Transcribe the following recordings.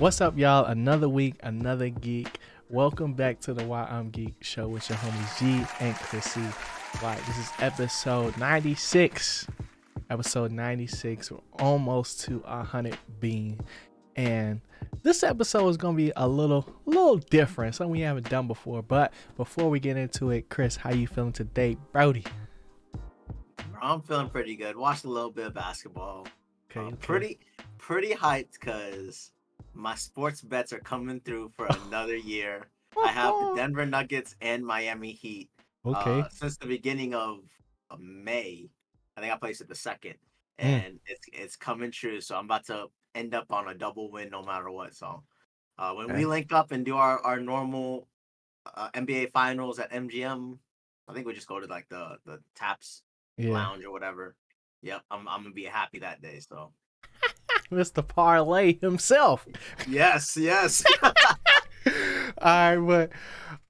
What's up, y'all? Another week, another geek. Welcome back to the Why I'm Geek show with your homies G and Chrissy. Right, this is episode 96. Episode 96. We're almost to a hundred being. And this episode is gonna be a little little different, something we haven't done before. But before we get into it, Chris, how you feeling today, Brody? I'm feeling pretty good. Watched a little bit of basketball. Okay, okay. Pretty pretty hyped because my sports bets are coming through for another year. I have the Denver Nuggets and Miami Heat. Okay. Uh, since the beginning of, May, I think I placed it the second, Mm. and it's it's coming true. So I'm about to end up on a double win no matter what. So uh, when Okay. we link up and do our our normal uh, NBA finals at MGM, I think we just go to like the the taps yeah. lounge or whatever. Yep, I'm I'm gonna be happy that day. So Mr. Parlay himself. yes, yes. All right, but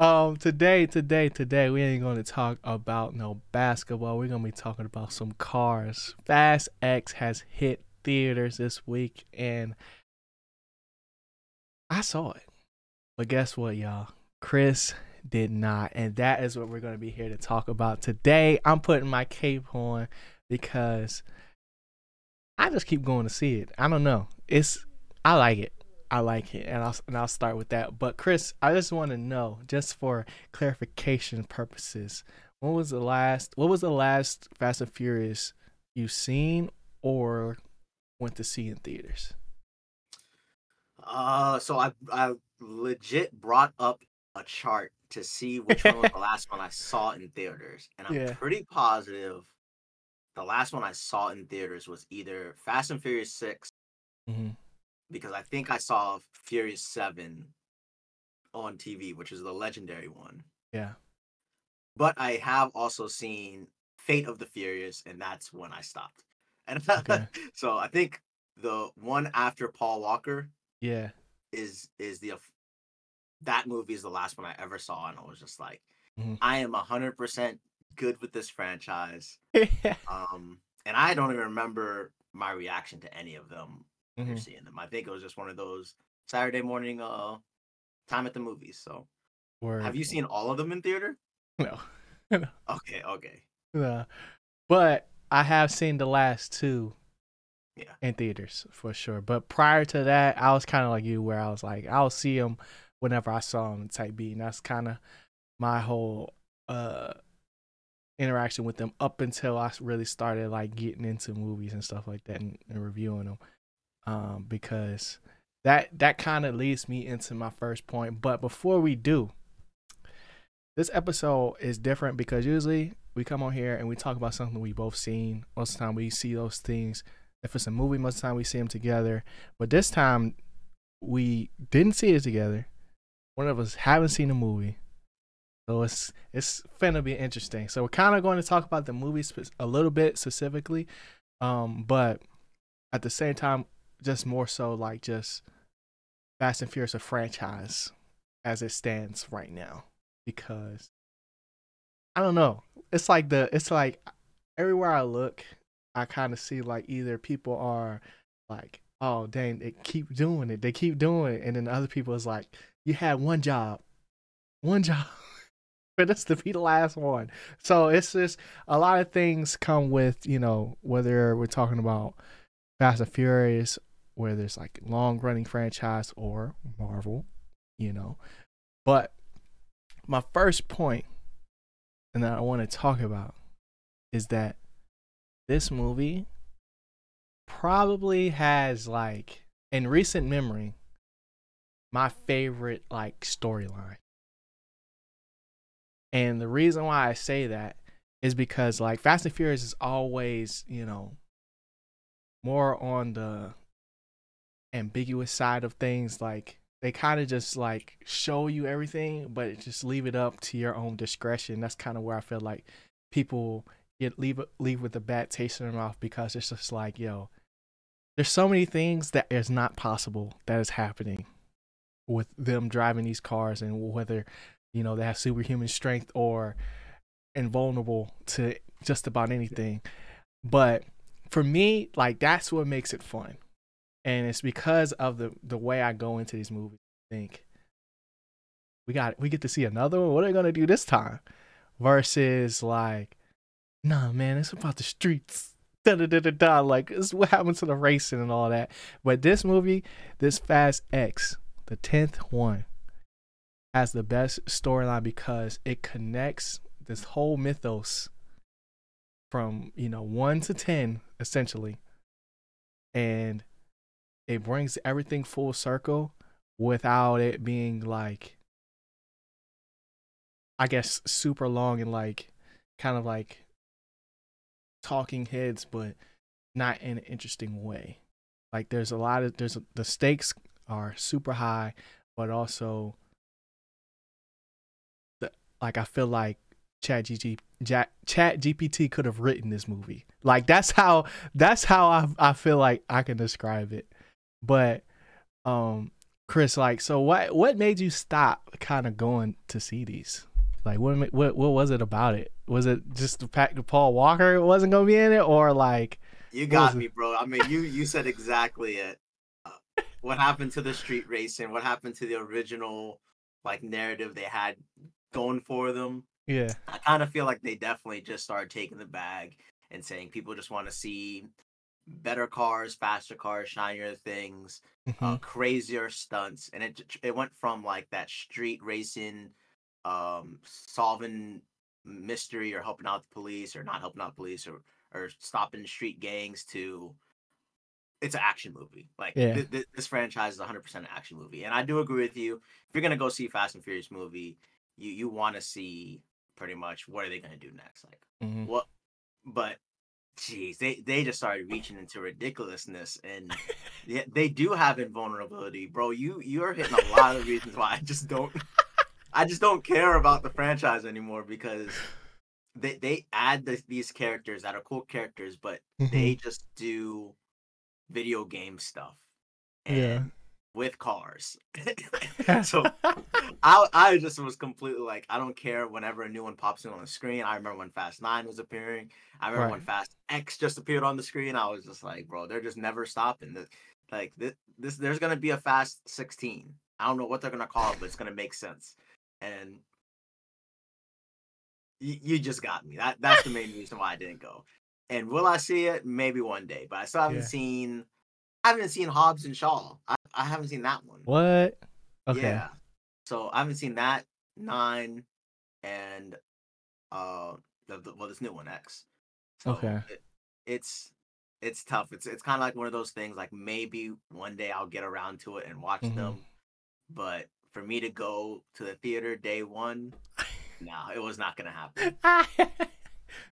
um, today, today, today, we ain't gonna talk about no basketball. We're gonna be talking about some cars. Fast X has hit theaters this week, and I saw it. But guess what, y'all? Chris did not, and that is what we're gonna be here to talk about today. I'm putting my cape on because I just keep going to see it. I don't know. It's I like it. I like it, and I'll and I'll start with that. But Chris, I just want to know, just for clarification purposes, when was the last? What was the last Fast and Furious you seen or went to see in theaters? Uh, so I I legit brought up a chart to see which one was the last one I saw in theaters, and I'm Yeah. pretty positive the last one I saw in theaters was either Fast and Furious Six Mm-hmm. because I think I saw Furious Seven on TV, which is the legendary one. Yeah. But I have also seen Fate of the Furious, and that's when I stopped. And Okay. so I think the one after Paul Walker Yeah. is is the that movie is the last one I ever saw, and I was just like, Mhm. I am hundred percent good with this franchise. yeah. Um, and I don't even remember my reaction to any of them after Mhm. seeing them. I think it was just one of those Saturday morning uh time at the movies. So, Word. have you seen all of them in theater? No. Okay, okay. No. But I have seen the last two. Yeah. In theaters for sure. But prior to that, I was kind of like you, where I was like, I'll see them whenever I saw them type B, and that's kind of my whole uh interaction with them up until I really started like getting into movies and stuff like that and, and reviewing them. Um, because that that kind of leads me into my first point. But before we do, this episode is different because usually we come on here and we talk about something we both seen. Most of the time we see those things. If it's a movie, most of the time we see them together. But this time we didn't see it together. One of us haven't seen the movie. So it's it's finna be interesting. So we're kind of going to talk about the movie a little bit specifically, um, but at the same time, just more so like just Fast and Furious a franchise as it stands right now because I don't know. It's like the it's like everywhere I look, I kind of see like either people are like, oh dang, they keep doing it, they keep doing it, and then other people is like, you had one job, one job. For this to be the last one, so it's just a lot of things come with you know whether we're talking about Fast and Furious, where there's like long running franchise or Marvel, you know. But my first point, and that I want to talk about, is that this movie probably has like in recent memory my favorite like storyline. And the reason why I say that is because like Fast and Furious is always, you know, more on the ambiguous side of things. Like they kind of just like show you everything but just leave it up to your own discretion. That's kind of where i feel like people get leave leave with a bad taste in their mouth because it's just like yo there's so many things that is not possible that is happening with them driving these cars and whether you know they have superhuman strength or invulnerable to just about anything but for me like that's what makes it fun and it's because of the the way I go into these movies. I think we got we get to see another one. What are they gonna do this time? Versus like, nah, man, it's about the streets. Da da da da da. Like is what happened to the racing and all that. But this movie, this Fast X, the tenth one, has the best storyline because it connects this whole mythos from you know one to ten essentially, and it brings everything full circle without it being like I guess super long and like kind of like talking heads, but not in an interesting way. Like there's a lot of there's the stakes are super high, but also like I feel like Chat GG, Chat GPT could have written this movie. Like that's how that's how I I feel like I can describe it. But um Chris, like so what what made you stop kind of going to see these? Like what what what was it about it? Was it just the fact that Paul Walker wasn't gonna be in it, or like? You got me, bro. I mean, you you said exactly it. Uh, what happened to the street racing? What happened to the original like narrative they had going for them? Yeah, I kind of feel like they definitely just started taking the bag and saying people just want to see better cars, faster cars, shinier things, uh, mm-hmm. uh, crazier stunts, and it it went from like that street racing um solving mystery or helping out the police or not helping out police or or stopping street gangs to it's an action movie. Like yeah. th- th- this franchise is 100% an action movie. And I do agree with you. If you're going to go see Fast and Furious movie, you you want to see pretty much what are they going to do next? Like mm-hmm. what but jeez, they they just started reaching into ridiculousness and they, they do have invulnerability, bro. You you're hitting a lot of reasons why I just don't I just don't care about the franchise anymore because they they add the, these characters that are cool characters, but mm-hmm. they just do video game stuff. yeah. With cars, so I I just was completely like I don't care whenever a new one pops in on the screen. I remember when Fast Nine was appearing. I remember right. when Fast X just appeared on the screen. I was just like, bro, they're just never stopping. Like this, this there's gonna be a Fast 16. I don't know what they're gonna call it, but it's gonna make sense and you, you just got me. That that's the main reason why I didn't go. And will I see it? Maybe one day, but I still haven't yeah. seen. I haven't seen Hobbs and Shaw. I, I haven't seen that one. What? Okay. Yeah. So I haven't seen that nine, and uh, the, the well, this new one X. So okay. It, it's it's tough. It's it's kind of like one of those things. Like maybe one day I'll get around to it and watch mm-hmm. them, but for me to go to the theater day one, no, it was not gonna happen.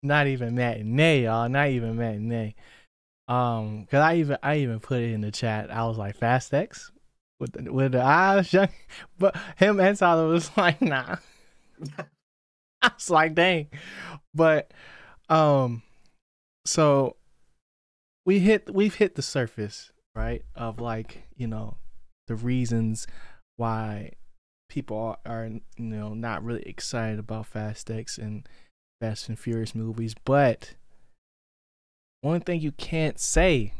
not even matinee, y'all. Not even matinee. Um, cause I even I even put it in the chat. I was like Fast X with the with the eyes young, but him and Tyler was like, nah. I was like, dang, but um, so we hit we've hit the surface right of like you know the reasons why people are, you know not really excited about Fast X and Fast and Furious movies, but one thing you can't say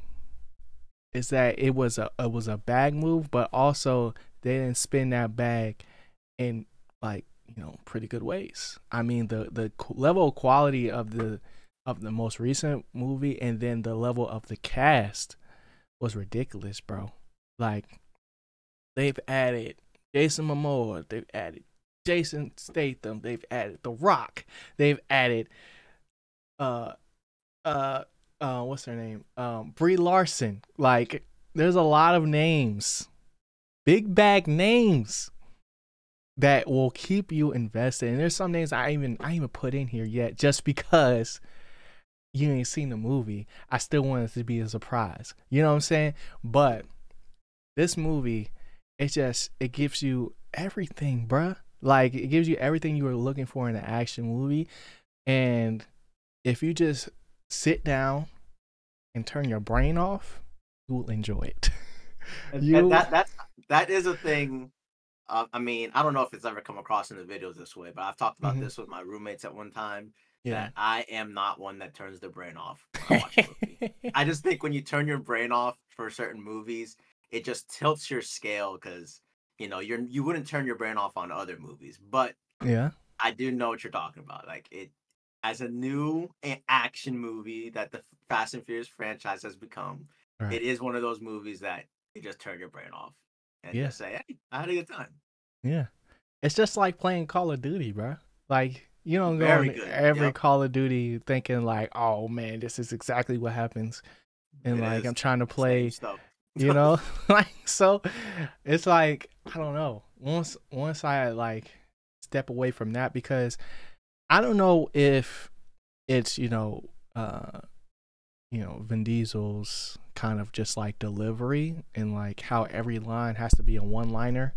is that it was a it was a bag move, but also they didn't spin that bag in like you know pretty good ways. I mean the the level of quality of the of the most recent movie and then the level of the cast was ridiculous, bro. Like they've added Jason Momoa, they've added Jason Statham, they've added The Rock, they've added uh uh uh what's her name? Um Brie Larson. Like there's a lot of names. Big bag names that will keep you invested. And there's some names I even I even put in here yet just because you ain't seen the movie. I still want it to be a surprise. You know what I'm saying? But this movie it just it gives you everything, bruh. Like it gives you everything you were looking for in an action movie. And if you just sit down and turn your brain off, you will enjoy it. you that that that is a thing. Uh, I mean, I don't know if it's ever come across in the videos this way, but I've talked about mm-hmm. this with my roommates at one time. Yeah. that I am not one that turns their brain off. when I watch a movie. I just think when you turn your brain off for certain movies, it just tilts your scale because you know you're you wouldn't turn your brain off on other movies. But yeah. I do know what you're talking about. Like it as a new eh, action movie that the Fast and Furious franchise has become, Right. it is one of those movies that you just turn your brain off and Yeah. just say, "Hey, I had a good time." Yeah. It's just like playing Call of Duty, bro. Like you don't go Very good, every yep. Call of Duty thinking like, oh man, this is exactly what happens. And It like is I'm trying to play, you know? like so it's like, I don't know. Once once I like step away from that because I don't know if it's, you know, uh you know, Vin Diesel's kind of just like delivery and like how every line has to be a one liner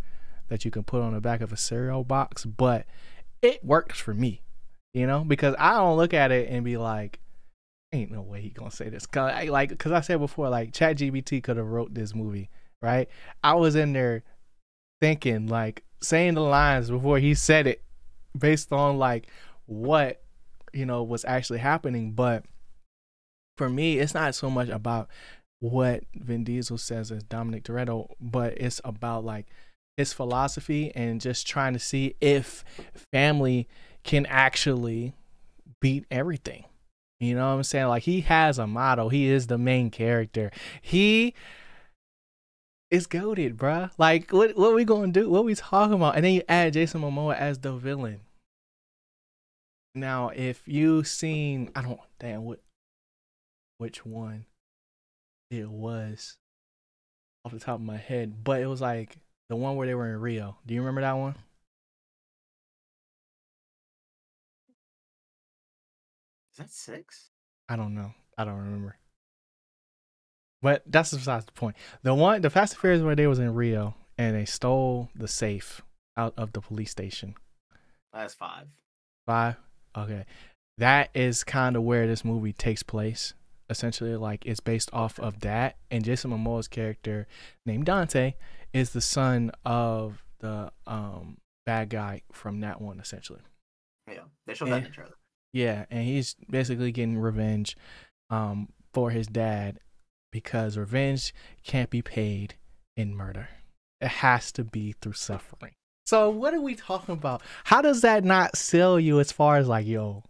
that you can put on the back of a cereal box, but it works for me, you know, because I don't look at it and be like, ain't no way he gonna say this. Cause I, like, cause I said before, like ChatGPT could have wrote this movie, right? I was in there thinking, like, saying the lines before he said it, based on like what you know was actually happening. But for me, it's not so much about what Vin Diesel says as Dominic Toretto, but it's about like his philosophy and just trying to see if family can actually beat everything. You know what I'm saying? Like he has a motto. He is the main character. He is goaded, bruh. Like what what we gonna do? What we talking about? And then you add Jason Momoa as the villain. Now, if you seen I don't damn what which one it was off the top of my head, but it was like the one where they were in Rio. Do you remember that one? Is that six? I don't know. I don't remember. But that's besides the point. The one, the Fast and Furious where they was in Rio and they stole the safe out of the police station. That's five. Five. Okay, that is kind of where this movie takes place. Essentially, like it's based off of that, and Jason Momoa's character named Dante is the son of the um bad guy from that one. Essentially, Yeah, they showed that in the trailer. yeah, and he's basically getting revenge um for his dad because revenge can't be paid in murder. It has to be through suffering. So what are we talking about? How does that not sell you as far as like, yo,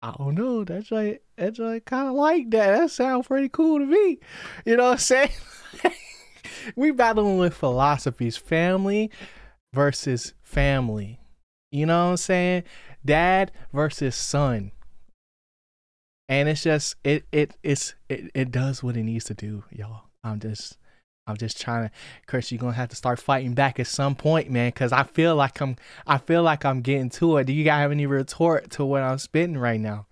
I don't know, that's like that's like kind of like that. That sounds pretty cool to me. You know what I'm saying? we battling with philosophies, family versus family. You know what I'm saying? Dad versus son. And it's just it it it's it, it does what it needs to do, y'all. I'm just I'm just trying to Chris, you're gonna have to start fighting back at some point, man, because I feel like I'm I feel like I'm getting to it. Do you guys have any retort to what I'm spitting right now?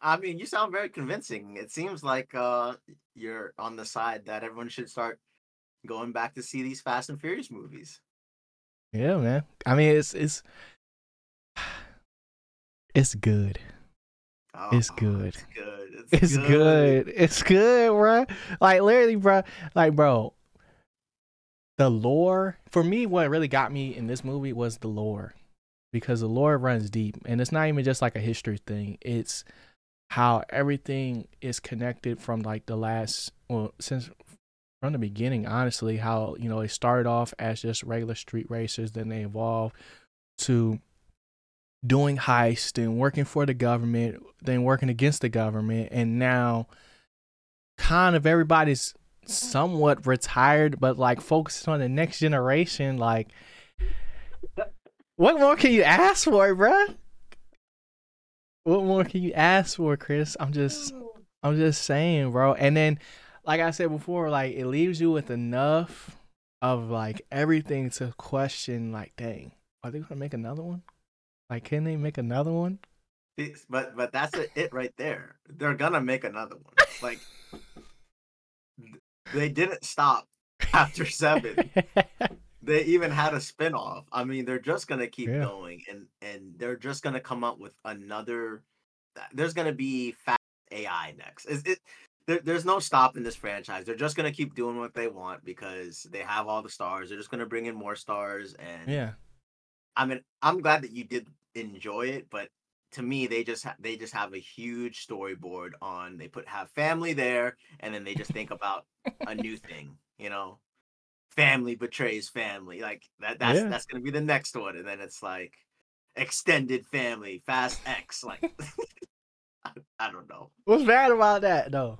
I mean, you sound very convincing. It seems like uh, you're on the side that everyone should start going back to see these Fast and Furious movies. Yeah, man. I mean it's it's it's good. Oh, It's good. It's good. It's, It's good. It's good, bruh. Like literally, bro. Like, bro, the lore for me, what really got me in this movie was the lore, because the lore runs deep, and it's not even just like a history thing. It's how everything is connected from like the last, well, since from the beginning. Honestly, how you know it started off as just regular street racers, then they evolved to doing heist and working for the government, then working against the government, and now kind of everybody's somewhat retired, but like focused on the next generation. Like, what more can you ask for, bruh? What more can you ask for, Chris? I'm just, I'm just saying, bro. And then, like I said before, like it leaves you with enough of like everything to question. Like, dang, are they gonna make another one? Like, can they make another one? It's- But but that's it, it right there. They're gonna make another one. Like they didn't stop after seven. They even had a spin-off. I mean, they're just gonna keep Yeah. going and and they're just gonna come up with another uh, there's gonna be fast AI next. Is it there, there's no stop in this franchise. They're just gonna keep doing what they want because they have all the stars. They're just gonna bring in more stars and yeah, I mean, I'm glad that you did enjoy it, but to me they just ha- they just have a huge storyboard on they put have family there and then they just think about a new thing you know family betrays family like that that's Yeah. that's gonna be the next one and then it's like extended family fast x like I, I don't know What's bad about that though?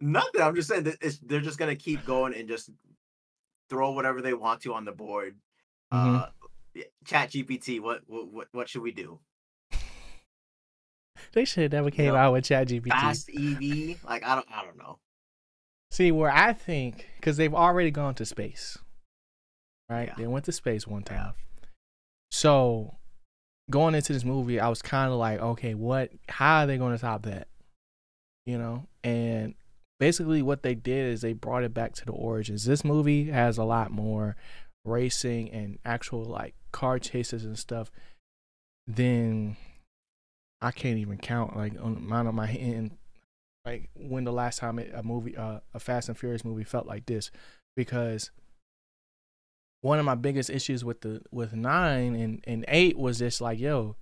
nothing i'm just saying that it's, they're just gonna keep going and just throw whatever they want to on the board Mhm. uh chat gpt what what what should we do They should have never came know, out with ChatGPT. fast ev like i don't i don't know See, where I think, because they've already gone to space, right? Yeah. They went to space one Yeah. time. So going into this movie, I was kind of like, okay, what? How are they going to top that? You know, and basically what they did is they brought it back to the origins. This movie has a lot more racing and actual like car chases and stuff than I can't even count like on mine on my hand like when the last time it, a movie uh, a Fast and Furious movie felt like this. Because one of my biggest issues with the with 9 and and 8 was just like yo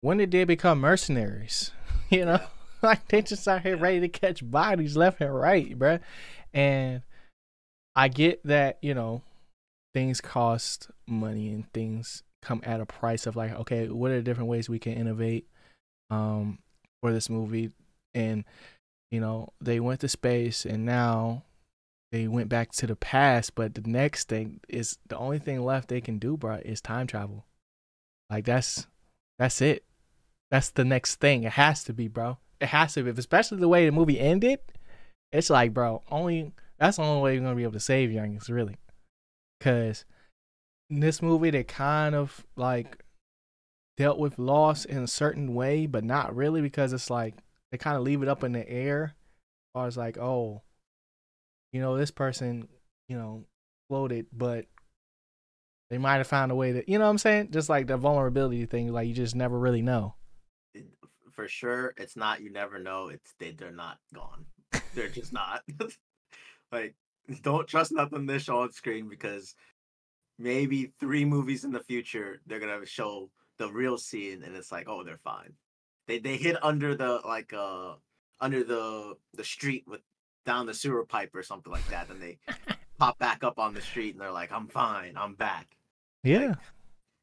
when did they become mercenaries? You know? Like they just out here ready to catch bodies left and right bruh. and I get that you know things cost money and things come at a price of like okay what are the different ways we can innovate um for this movie. And you know they went to space and now they went back to the past. But the next thing is the only thing left they can do bro is time travel. Like that's that's it. That's the next thing. It has to be bro it has to be. Especially the way the movie ended it's like bro only that's the only way you're gonna be able to save youngins really. Because in this movie they kind of like dealt with loss in a certain way but not really because it's like they kind of leave it up in the air or it's like oh you know this person you know floated but they might have found a way to you know what i'm saying? Just like the vulnerability thing like you just never really know. For sure it's not you never know it's they they're not gone. They're just not. Like don't trust nothing they show on screen because maybe three movies in the future they're gonna show the real scene and it's like oh they're fine. They they hid under the like uh under the the street with down the sewer pipe or something like that and they pop back up on the street and they're like i'm fine i'm back. Yeah.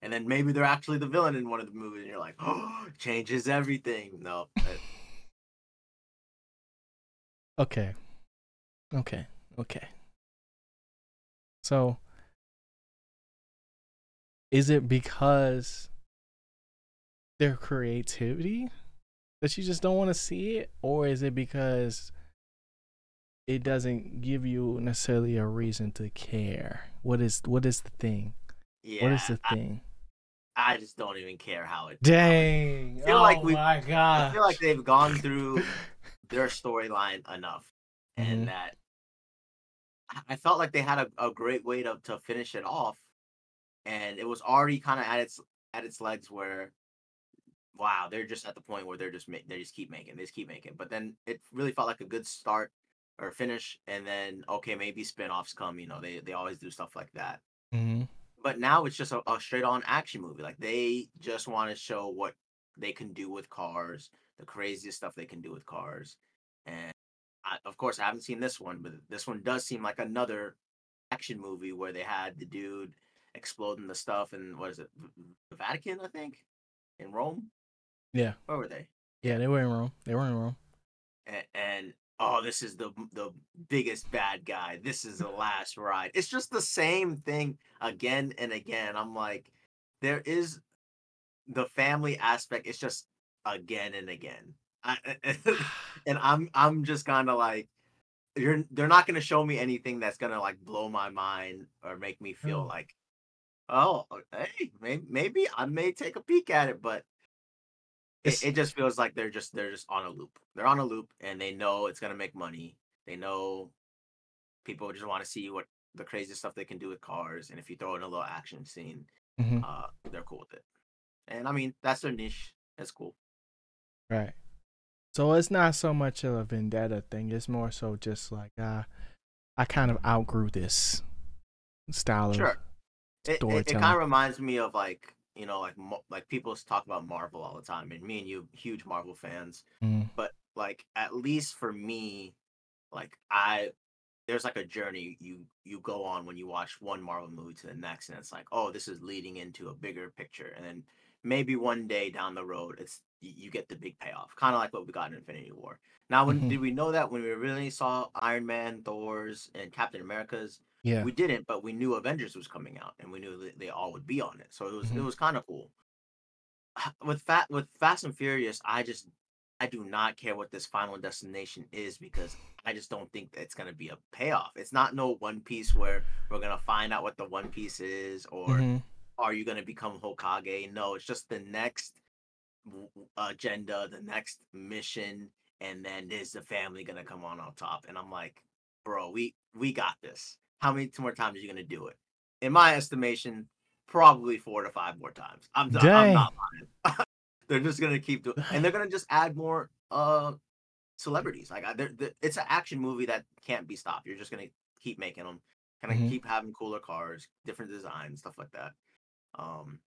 and then maybe they're actually the villain in one of the movies and you're like oh changes everything. No okay. Okay okay. So is it because their creativity that you just don't want to see it? Or is it because it doesn't give you necessarily a reason to care? What is what is the thing? Yeah what is the I, thing? I just don't even care how it dang. Feel like oh we- my God! i feel like they've gone through their storyline enough Mhm. and that I- i felt like they had a, a great way to, to finish it off and it was already kind of at its at its legs where wow they're just at the point where they're just they just keep making they just keep making but then it really felt like a good start or finish and then okay maybe spin-offs come you know they they always do stuff like that. Hmm but now it's just a, a straight on action movie like they just want to show what they can do with cars the craziest stuff they can do with cars and I, of course i haven't seen this one but this one does seem like another action movie where they had the dude exploding the stuff in what is it the vatican i think in rome Yeah. where were they? Yeah they were in rome they were in rome and, and oh this is the the biggest bad guy. This is the last ride. It's just the same thing again and again. I'm like there is the family aspect it's just again and again. I, and i'm i'm just kind of like you're they're not going to show me anything that's going to like blow my mind or make me feel Oh. like oh hey maybe, maybe i may take a peek at it but it, it just feels like they're just they're just on a loop. They're on a loop and they know it's gonna make money. They know people just want to see what the crazy stuff they can do with cars. And if you throw in a little action scene, Mhm. uh, they're cool with it. And I mean, that's their niche. That's cool. Right. So it's not so much of a vendetta thing. It's more so just like uh, I kind of outgrew this style of Sure. It, it, it kind of reminds me of like you know, like like people talk about Marvel all the time, and me and you, huge Marvel fans. Mm. But like, at least for me, like I, there's like a journey you you go on when you watch one Marvel movie to the next, and it's like, oh, this is leading into a bigger picture, and then maybe one day down the road, it's you get the big payoff, kind of like what we got in Infinity War. Now, when Mhm. did we know that when we really saw Iron Man, Thor's, and Captain America's? Yeah. We didn't, but we knew Avengers was coming out, and we knew that they all would be on it. So it was it Mhm. was kind of cool. With fat with Fast and Furious, I just I do not care what this final destination is because I just don't think it's gonna be a payoff. It's not no One Piece where we're gonna find out what the One Piece is, or Mhm. are you gonna become Hokage? No, it's just the next agenda, the next mission, and then is the family gonna come on on top? And I'm like, bro, we we got this. How many two more times are you gonna do it? In my estimation, probably four to five more times. I'm, d- I'm not lying. they're just gonna keep doing, and they're gonna just add more uh celebrities. Like I- they're, they're- it's an action movie that can't be stopped. You're just gonna keep making them, kind of Mhm. keep having cooler cars, different designs, stuff like that. Um,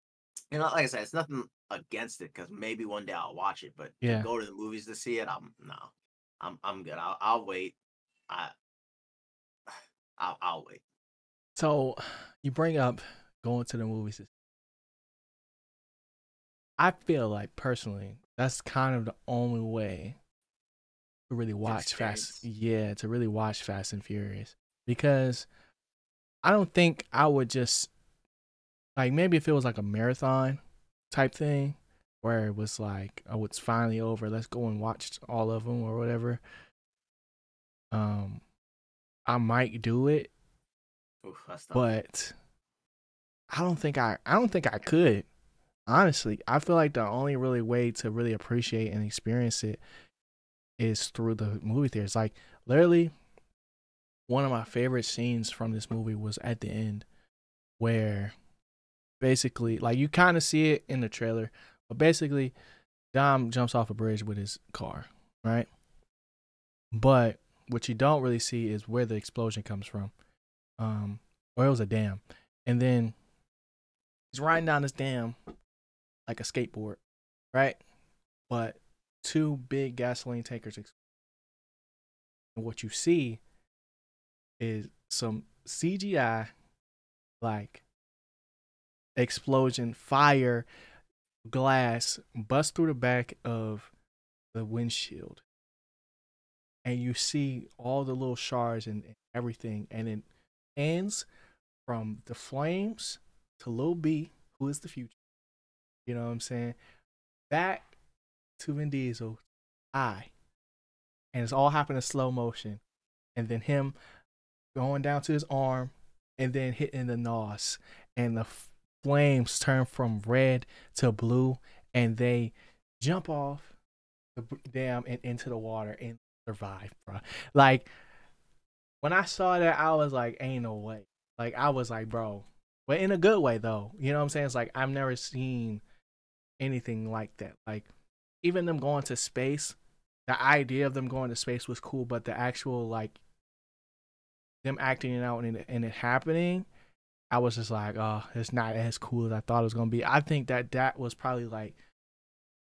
and like I said, it's nothing against it because maybe one day I'll watch it, but Yeah. to go to the movies to see it, I'm no, I'm I'm good. I'll I'll wait. I I'll, I'll wait. So you bring up going to the movies. I feel like personally, that's kind of the only way to really watch Fast. Yeah, to really watch Fast and Furious because I don't think I would just like maybe if it was like a marathon type thing where it was like oh it's finally over let's go and watch all of them or whatever um i might do it Oof, but I don't think I I don't think I could. Honestly, I feel like the only really way to really appreciate and experience it is through the movie theaters. Like literally one of my favorite scenes from this movie was at the end where basically like you kind of see it in the trailer, but basically Dom jumps off a bridge with his car, right? But what you don't really see is where the explosion comes from. Um or it was a dam. And then he's riding down this dam like a skateboard, right? But two big gasoline tankers. Ex- and what you see is some CGI like explosion, fire, glass bust through the back of the windshield. And you see all the little shards and everything. And it ends from the flames to Lil B, who is the future. You know what I'm saying? Back to Vin Diesel, I. And it's all happening in slow motion. And then him going down to his arm and then hitting the nos. And the flames turn from red to blue. And they jump off the dam and into the water and survive, bro. Like, when I saw that, I was like, ain't no way. Like, I was like, bro. But in a good way, though. You know what I'm saying? It's like, I've never seen anything like that. Like, even them going to space, the idea of them going to space was cool, but the actual, like, them acting it out and it, and it happening, I was just like, oh, it's not as cool as I thought it was to be. I think that that was probably, like,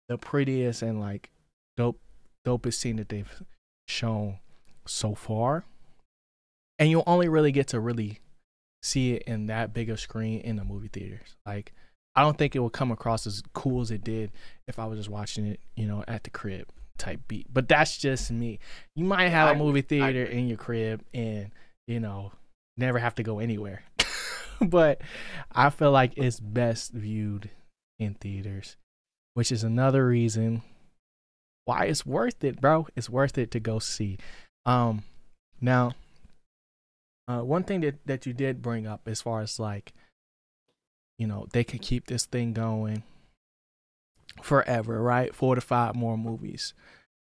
the prettiest and, like, dope, dopest scene that they've shown so far. And you'll only really get to really see it in that big a screen in the movie theaters. Like, I don't think it would come across as cool as it did if I was just watching it, you know, at the crib type beat. But that's just me. You might have I a movie theater in your crib and, you know, never have to go anywhere. but I feel like it's best viewed in theaters, which is another reason why it's worth it, bro. It's worth it to go see. Um now uh, one thing that, that you did bring up as far as like, you know, they could keep this thing going forever, right? Four to five more movies.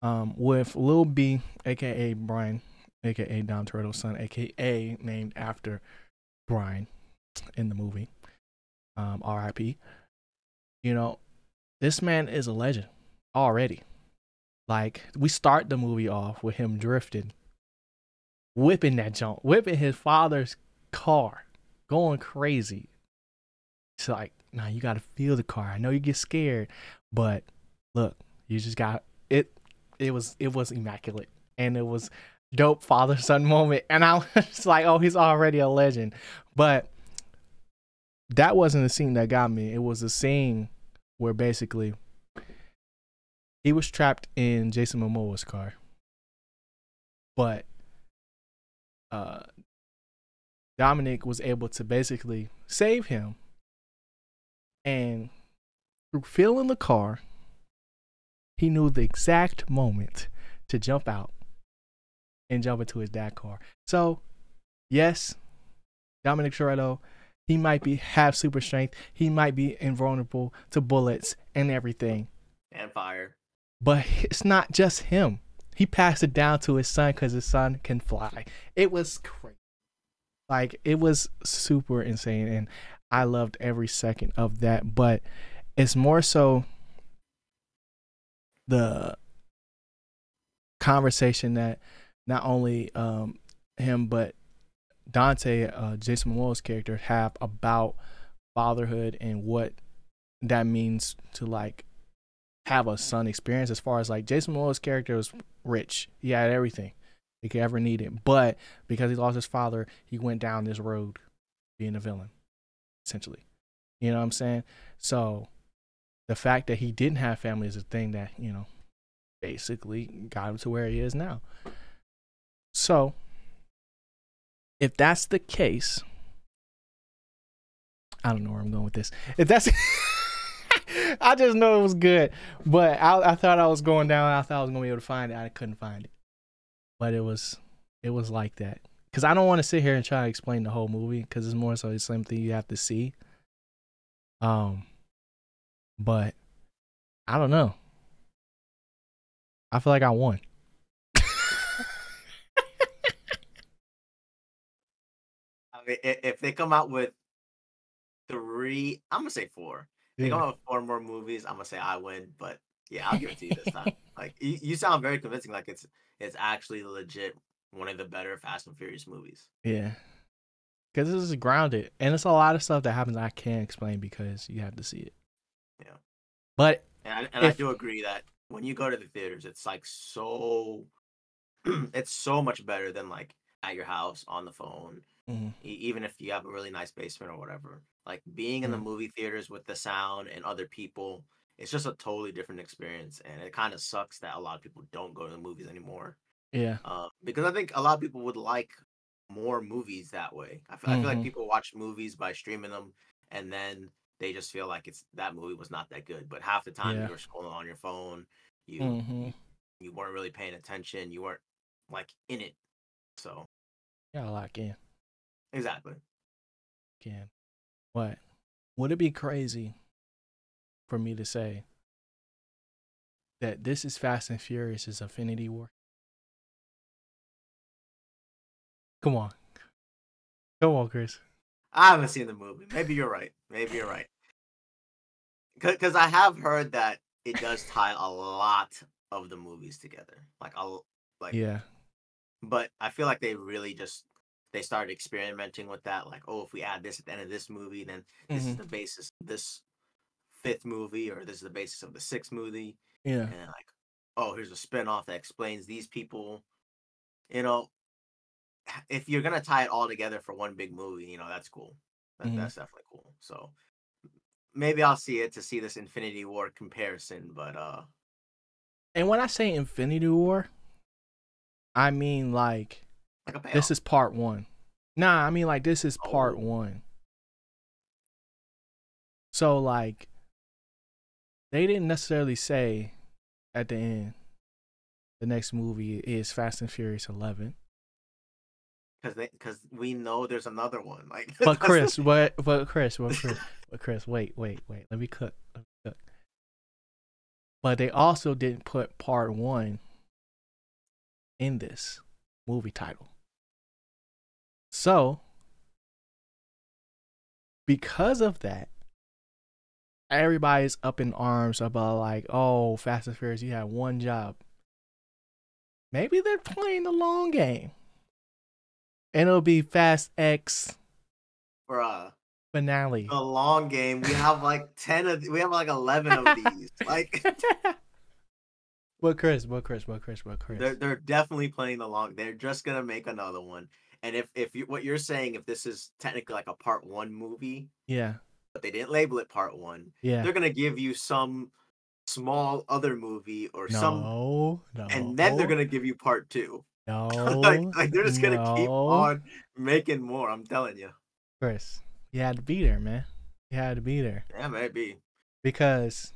Um, with Lil B, aka Brian, aka Dom Toretto's son, aka named after Brian in the movie. Um, R.I.P. You know, this man is a legend already. Like we start the movie off with him drifting whipping that junk, whipping his father's car, going crazy. It's like nah, you gotta feel the car. I know you get scared, but look, you just got it. It was it was immaculate, and it was dope father son moment. And I was like, oh, he's already a legend. But that wasn't the scene that got me. It was the scene where basically he was trapped in Jason Momoa's car, but uh, Dominic was able to basically save him. And through feeling the car, he knew the exact moment to jump out and jump into his dad car. So, yes, Dominic Toretto, he might be have super strength. He might be invulnerable to bullets and everything. And fire. But it's not just him. He passed it down to his son because his son can fly. It was crazy. Like it was super insane, and I loved every second of that. But it's more so the conversation that not only um, him but Dante, uh, Jason Momoa's character, have about fatherhood and what that means to like have a son experience. As far as like Jason Momoa's character was rich, he had everything he could ever need it, but because he lost his father, he went down this road being a villain, essentially. You know what I'm saying? So the fact that he didn't have family is a thing that you know basically got him to where he is now. So if that's the case, I don't know where I'm going with this. If that's, I just know it was good, but I, I thought I was going down. I thought I was gonna be able to find it. I couldn't find it, but it was, it was like that. Cause I don't want to sit here and try to explain the whole movie, cause it's more so the same thing you have to see. Um, but I don't know. I feel like I won. if they come out with three, I'm gonna say four. They out with four more movies, I'm gonna say I win. But yeah, I'll give it to you this time. like you, you sound very convincing. Like it's it's actually legit one of the better Fast and Furious movies. Yeah, because this is grounded, and it's a lot of stuff that happens I can't explain because you have to see it. Yeah, but and I, and if, I do agree that when you go to the theaters, it's like so, it's so much better than like at your house on the phone Mm-hmm. even if you have a really nice basement or whatever. Like being in the movie theaters with the sound and other people, it's just a totally different experience. And it kind of sucks that a lot of people don't go to the movies anymore. Yeah. Uh, because I think a lot of people would like more movies that way. I feel, mm-hmm. I feel like mm-hmm. people watch movies by streaming them and then they just feel like it's that movie was not that good. But half the time yeah. you were scrolling on your phone, you mm-hmm. you weren't really paying attention, you weren't like in it. So yeah, like in. Exactly. Can. What? Would it be crazy for me to say that this is Fast and Furious' Infinity War? Come on. Come on, Chris. I haven't seen the movie. Maybe you're right. Maybe you're right. Because I have heard that it does tie a lot of the movies together. Like, a, like yeah. But I feel like they really just they started experimenting with that. Like, oh, if we add this at the end of this movie, then this mm-hmm. is the basis of this fifth movie, or this is the basis of the sixth movie. Yeah. And like, oh, here's a spinoff that explains these people. You know, if you're gonna tie it all together for one big movie, you know, that's cool. That, mm-hmm. That's definitely cool. So maybe I'll see it to see this Infinity War comparison, but uh And when I say Infinity War, I mean like like this is part one. Nah, I mean like this is oh. part oh. one. So like they didn't necessarily say at the end the next movie is Fast and Furious 11 because because we know there's another one. Like, but Chris, what? But Chris, what? Chris, but Chris, wait, wait, wait. Let me cook. Let me cook. But they also didn't put part one in this movie title. So, because of that, everybody's up in arms about like, oh, Fast and Furious, you had one job. Maybe they're playing the long game. And it'll be Fast X. Bruh. finale. The long game. We have like ten of. We have like eleven of these. Like What Chris? What Chris? What Chris? What Chris? they're they're definitely playing the long. They're just gonna make another one. And if if you what you're saying, if this is technically like a part one movie, yeah, but they didn't label it part one, yeah. they're gonna give you some small other movie or some, No, no. and then they're gonna give you part two. no, like, like they're just gonna keep on making more. I'm telling you. Chris, you had to be there, man. You had to be there Yeah, maybe. because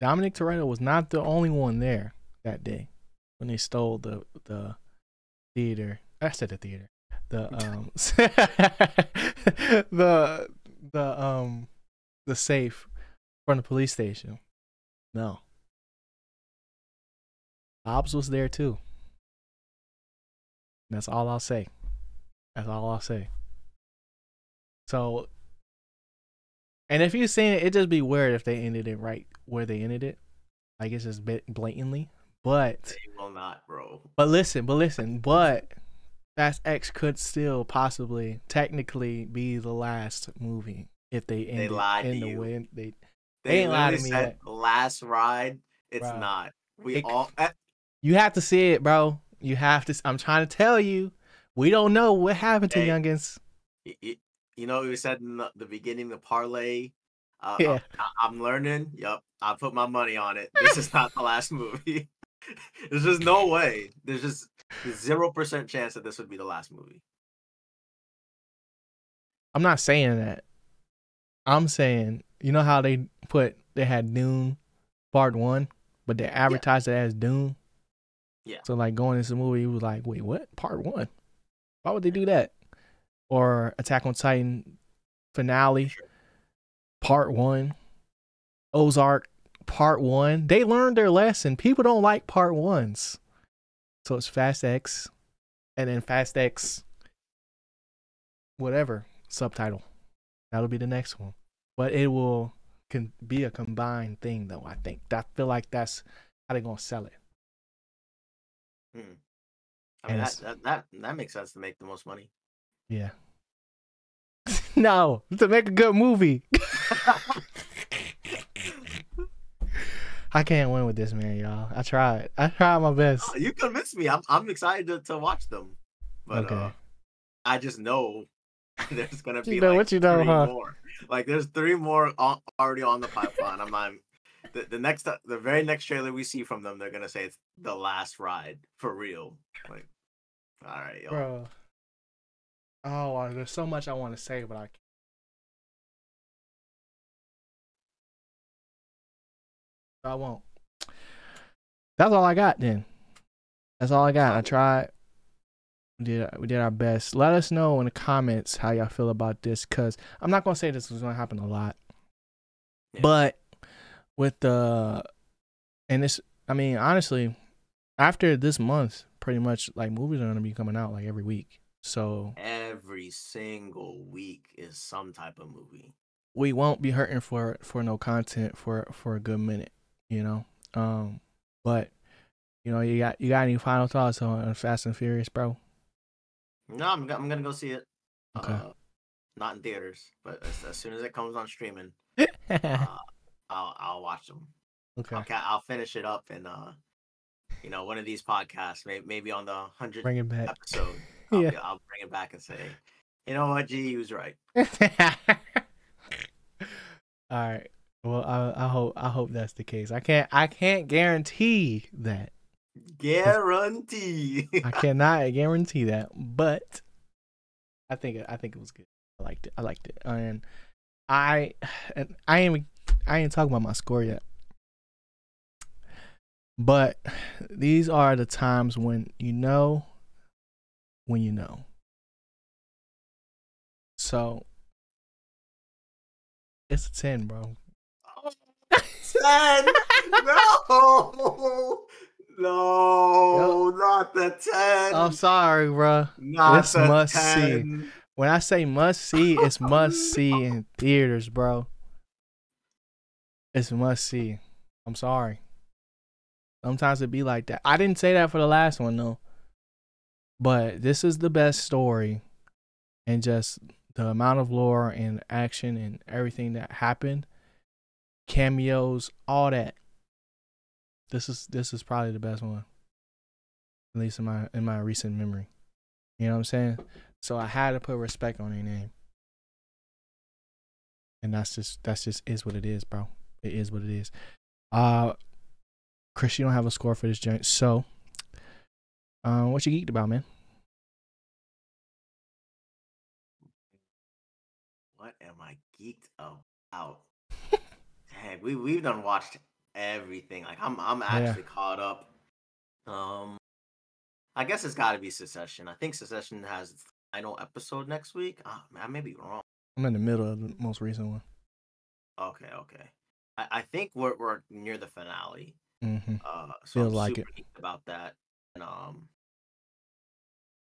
Dominic Toretto was not the only one there that day when they stole the the theater. I said the theater. The um the the um the safe from the police station. No. Hobbs was there too. That's all I'll say. That's all I'll say. So, and if you've seen it, it'd just be weird if they ended it right where they ended it. Like it's just bit blatantly. But They will not, bro. but listen, but listen, but Fast X could still possibly technically be the last movie if they end it lied in to the you. way they They, ain't lied to me said last ride. It's Bro. not. We It- all. eh, You have to see it, bro. You have to. I'm trying to tell you, we don't know what happened to Hey. youngins. you know, we said in the, beginning, the parlay. Uh, Yeah. I, I'm learning. Yup, I put my money on it. This is not the last movie. There's just no way. There's just zero percent chance that this would be the last movie. I'm not saying that. I'm saying, you know how they put they had Dune Part One, but they advertised it as Dune. Yeah. So like going into the movie, it was like, wait, what? Part One? Why would they do that? Or Attack on Titan finale, Sure. Part One, Ozark Part One. They learned their lesson. People don't like Part Ones, so it's Fast X, and then Fast X, whatever subtitle. That'll be the next one, but it will can be a combined thing though. I think I feel like that's how they're gonna sell it. Hmm. I mean, that, that that that makes sense to make the most money. Yeah. no, to make a good movie. I can't win with this man, y'all. I tried. I tried my best. Oh, you convinced me. I'm I'm excited to, to watch them. But Okay. uh, I just know there's gonna You be know like what you know, three huh? more. Like there's three more already on the pipeline. I'm not. The, the next, the very next trailer we see from them, they're gonna say it's the last ride for real. Like, all right, yo. Bro. Oh, there's so much I want to say, but I I won't. That's all I got then. That's all I got. I tried. We did we did our best. Let us know in the comments how y'all feel about this, cause I'm not gonna say this is gonna happen a lot, Yeah. but with the and this, I mean, honestly, after this month, pretty much like movies are gonna be coming out like every week. So Every single week is some type of movie. we won't be hurting for for no content for for a good minute, you know. Um, but you know, you got you got any final thoughts on Fast and Furious, bro? No, I'm, I'm gonna go see it. Okay. Uh, not in theaters, but as, as soon as it comes on streaming, uh, I'll I'll watch them. I'll, I'll finish it up in uh, you know, one of these podcasts, maybe maybe on the hundred Bring it back. episode. I'll, Yeah. I'll bring it back and say, you know what, G, he was right. All right. Well, I, I hope I hope that's the case. I can't I can't guarantee that. Guarantee. I cannot guarantee that, but I think I think it was good. I liked it. I liked it, and I and I ain't I ain't talking about my score yet. But these are the times when you know when you know. So it's a ten, bro. Ten. no. No, not the ten. I'm sorry, bro. not it's the must see. When I say must see, it's must see in theaters, bro. It's must see. I'm sorry. Sometimes it be like that. I didn't say that for the last one though. But this is the best story and just the amount of lore and action and everything that happened, cameos, all that. This is this is probably the best one. At least in my in my recent memory. You know what I'm saying? So I had to put respect on their name. And that's just that's just is what it is, bro. It is what it is. Uh Chris, you don't have a score for this joint. So uh, what you geeked about, man? What am I geeked about? Dang, we we've done watched everything. Like I'm I'm actually caught up. Um I guess it's gotta be Succession. I think Succession has its final episode next week. Oh, man, I may be wrong. I'm in the middle of the most recent one. Okay, okay. I, I think we're we're near the finale. Mm-hmm. Uh so Feels I'm like geeked about that. And um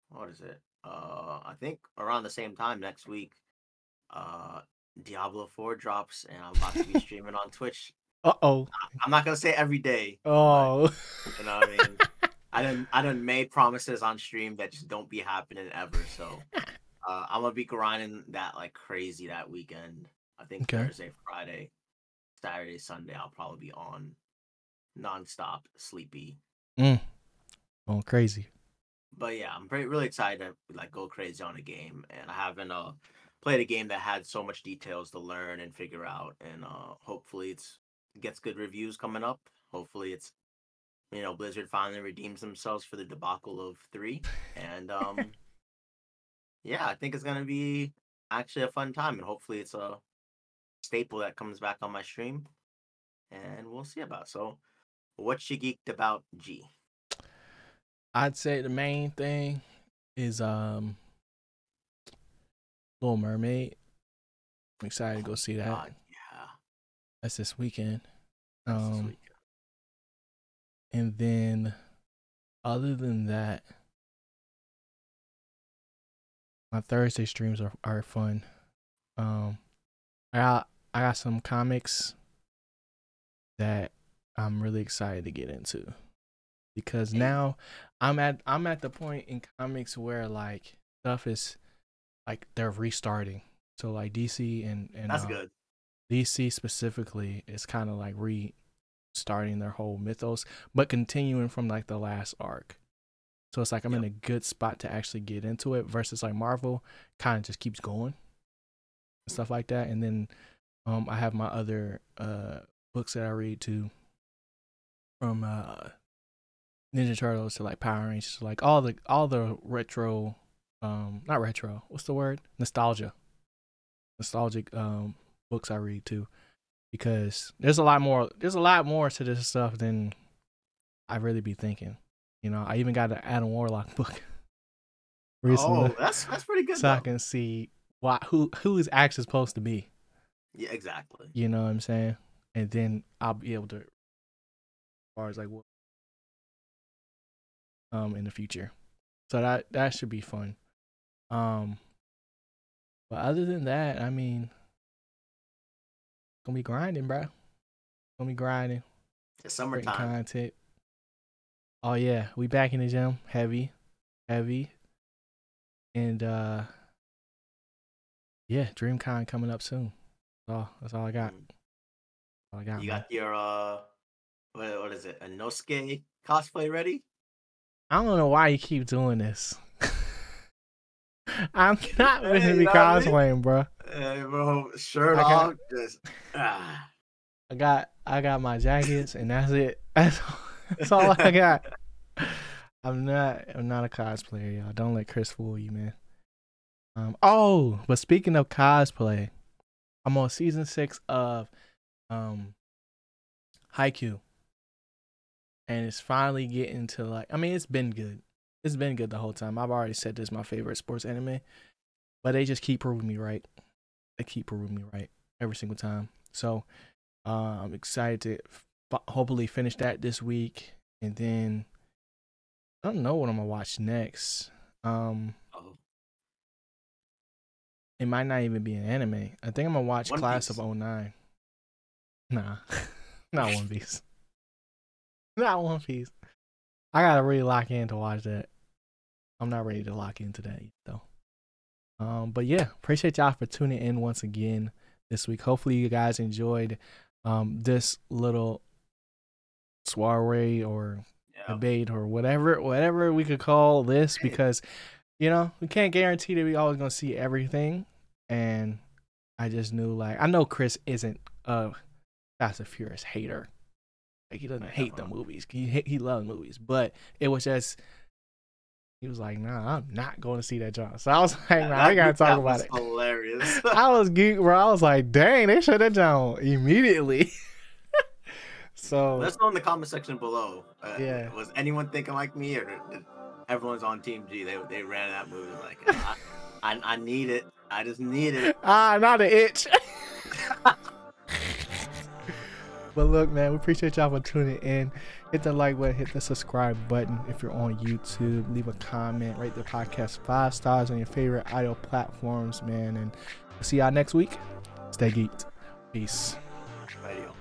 what is it? Uh I think around the same time next week, uh Diablo 4 drops and I'm about to be streaming on Twitch. Uh oh. I'm not gonna say every day. but, Oh. You know what I mean? I done I done made promises on stream that just don't be happening ever. So uh, I'm gonna be grinding that like crazy that weekend. I think Okay. Thursday, Friday, Saturday, Sunday. I'll probably be on nonstop, sleepy. mm. Going crazy. But yeah, I'm pretty really excited to like go crazy on a game, and I haven't uh played a game that had so much details to learn and figure out, and uh hopefully it's gets good reviews coming up. Hopefully it's you know Blizzard finally redeems themselves for the debacle of three, and um yeah, I think it's gonna be actually a fun time, and hopefully it's a staple that comes back on my stream, and we'll see about. So, what you geeked about, G? I'd say the main thing is um Little Mermaid. I'm excited to go see that. God, yeah, That's this weekend. that's this Um weekend. and then other than that my Thursday streams are, are fun. Um I got I got some comics that I'm really excited to get into. Because now I'm at I'm at the point in comics where like stuff is like they're restarting. So like DC and and That's uh, good. DC specifically is kind of like restarting their whole mythos, but continuing from like the last arc. So it's like I'm in a good spot to actually get into it versus like Marvel kind of just keeps going and stuff like that. And then um I have my other uh books that I read too from uh Ninja Turtles to like Power Rangers, like all the all the retro um not retro, what's the word? Nostalgia. Nostalgic um books I read too. Because there's a lot more there's a lot more to this stuff than I really be thinking. You know, I even got an Adam Warlock book recently. Oh, that's that's pretty good. so I can see why who who is actually supposed to be. Yeah, exactly. You know what I'm saying? And then I'll be able to as far as like what um in the future. So that that should be fun. Um but other than that, I mean gonna be grinding, bro. Gonna be grinding, It's summertime. content. Oh yeah, we back in the gym, heavy, heavy. And uh yeah, DreamCon coming up soon. That's all that's all I got. Mm. All I got. You man. got your uh, what, what is it? Inosuke cosplay ready? I don't know why you keep doing this. I'm not going to be know what I cosplaying, bro. Hey, bro, shirt I got- off, just ah. I got I got my jackets and that's it. That's all, that's all I got. I'm not I'm not a cosplayer, y'all. Don't let Chris fool you, man. Um oh, but speaking of cosplay, I'm on season six of um Haikyuu. And it's finally getting to like I mean it's been good. It's been good the whole time. I've already said this is my favorite sports anime. But they just keep proving me right. They keep proving me right every single time. So uh, I'm excited to f- hopefully finish that this week, and then I don't know what I'm gonna watch next. Um, Oh, it might not even be an anime. I think I'm gonna watch One Class Piece. of 09. Nah, not One Piece. not One Piece. I gotta really lock in to watch that. I'm not ready to lock into that yet, though. Um, but yeah, appreciate y'all for tuning in once again this week. Hopefully, you guys enjoyed um, this little soiree or Yeah. debate or whatever whatever we could call this because you know we can't guarantee that we always gonna see everything and i just knew like i know chris isn't a fast and furious hater like he doesn't hate the movies he he loves movies but it was just he was like nah i'm not going to see that john so i was like nah, That- we gotta talk about was it Hilarious. I was geek, bro. I was like, dang, they shut that down immediately. so Let us know in the comment section below. Uh, Yeah. Was anyone thinking like me, or everyone's on Team G? They they ran that movie like, I, I I need it. I just need it. ah, not an itch. but look, man, we appreciate y'all for tuning in. Hit the like button, hit the subscribe button if you're on YouTube. Leave a comment, rate the podcast five stars on your favorite audio platforms, man. And see y'all next week. Stay geeked. Peace. Radio.